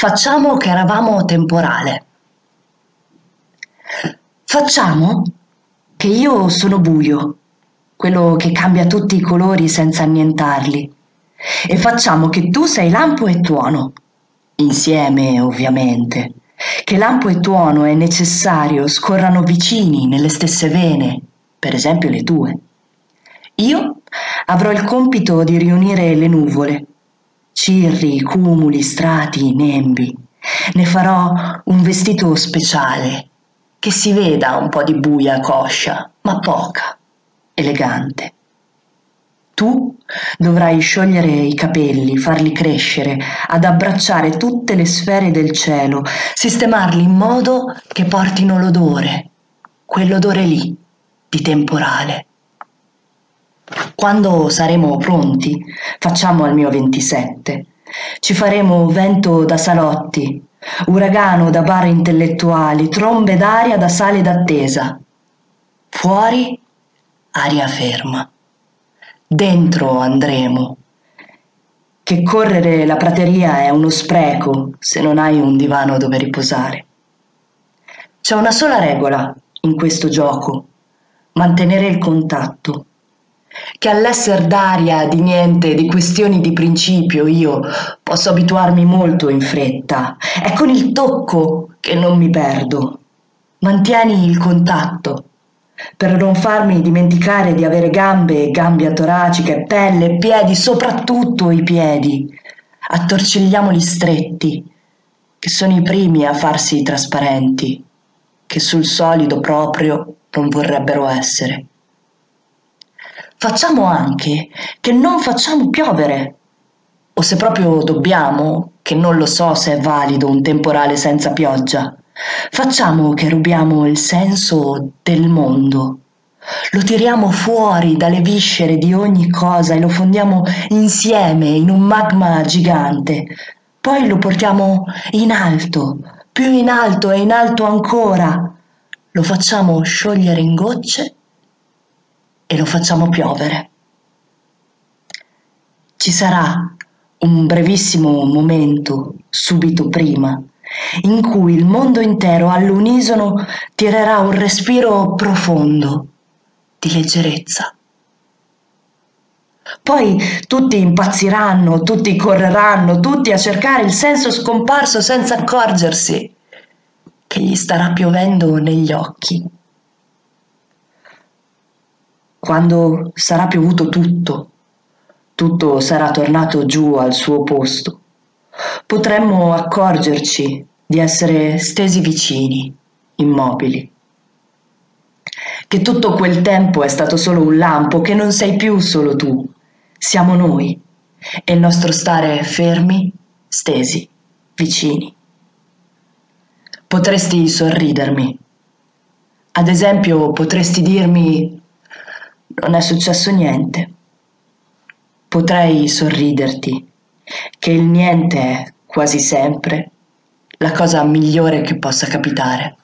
Facciamo che eravamo temporale. Facciamo che io sono buio, quello che cambia tutti i colori senza annientarli. E facciamo che tu sei lampo e tuono. Insieme, ovviamente. Che lampo e tuono è necessario scorrano vicini nelle stesse vene, per esempio le tue. Io avrò il compito di riunire le nuvole, cirri, cumuli, strati, nembi. Ne farò un vestito speciale, che si veda un po' di buia coscia, ma poca, elegante. Tu dovrai sciogliere i capelli, farli crescere, ad abbracciare tutte le sfere del cielo, sistemarli in modo che portino l'odore, quell'odore lì, di temporale. Quando saremo pronti, facciamo al mio 27, ci faremo vento da salotti, uragano da bar intellettuali, trombe d'aria da sale d'attesa. Fuori, aria ferma. Dentro andremo. Che correre la prateria è uno spreco se non hai un divano dove riposare. C'è una sola regola in questo gioco, mantenere il contatto che all'esser d'aria, di niente, di questioni di principio io posso abituarmi molto in fretta. È con il tocco che non mi perdo. Mantieni il contatto per non farmi dimenticare di avere gambe, gambe toraciche, pelle, piedi, soprattutto i piedi. Attorcigliamoli stretti, che sono i primi a farsi trasparenti, che sul solido proprio non vorrebbero essere facciamo anche che non facciamo piovere. O se proprio dobbiamo, che non lo so se è valido un temporale senza pioggia, facciamo che rubiamo il senso del mondo. Lo tiriamo fuori dalle viscere di ogni cosa e lo fondiamo insieme in un magma gigante. Poi lo portiamo in alto, più in alto e in alto ancora. Lo facciamo sciogliere in gocce e lo facciamo piovere. Ci sarà un brevissimo momento, subito prima, in cui il mondo intero all'unisono tirerà un respiro profondo di leggerezza. Poi tutti impazziranno, tutti correranno, tutti a cercare il senso scomparso senza accorgersi che gli starà piovendo negli occhi quando sarà piovuto tutto, tutto sarà tornato giù al suo posto, potremmo accorgerci di essere stesi vicini, immobili. Che tutto quel tempo è stato solo un lampo, che non sei più solo tu, siamo noi e il nostro stare fermi, stesi, vicini. Potresti sorridermi. Ad esempio, potresti dirmi non è successo niente. Potrei sorriderti, che il niente è quasi sempre la cosa migliore che possa capitare.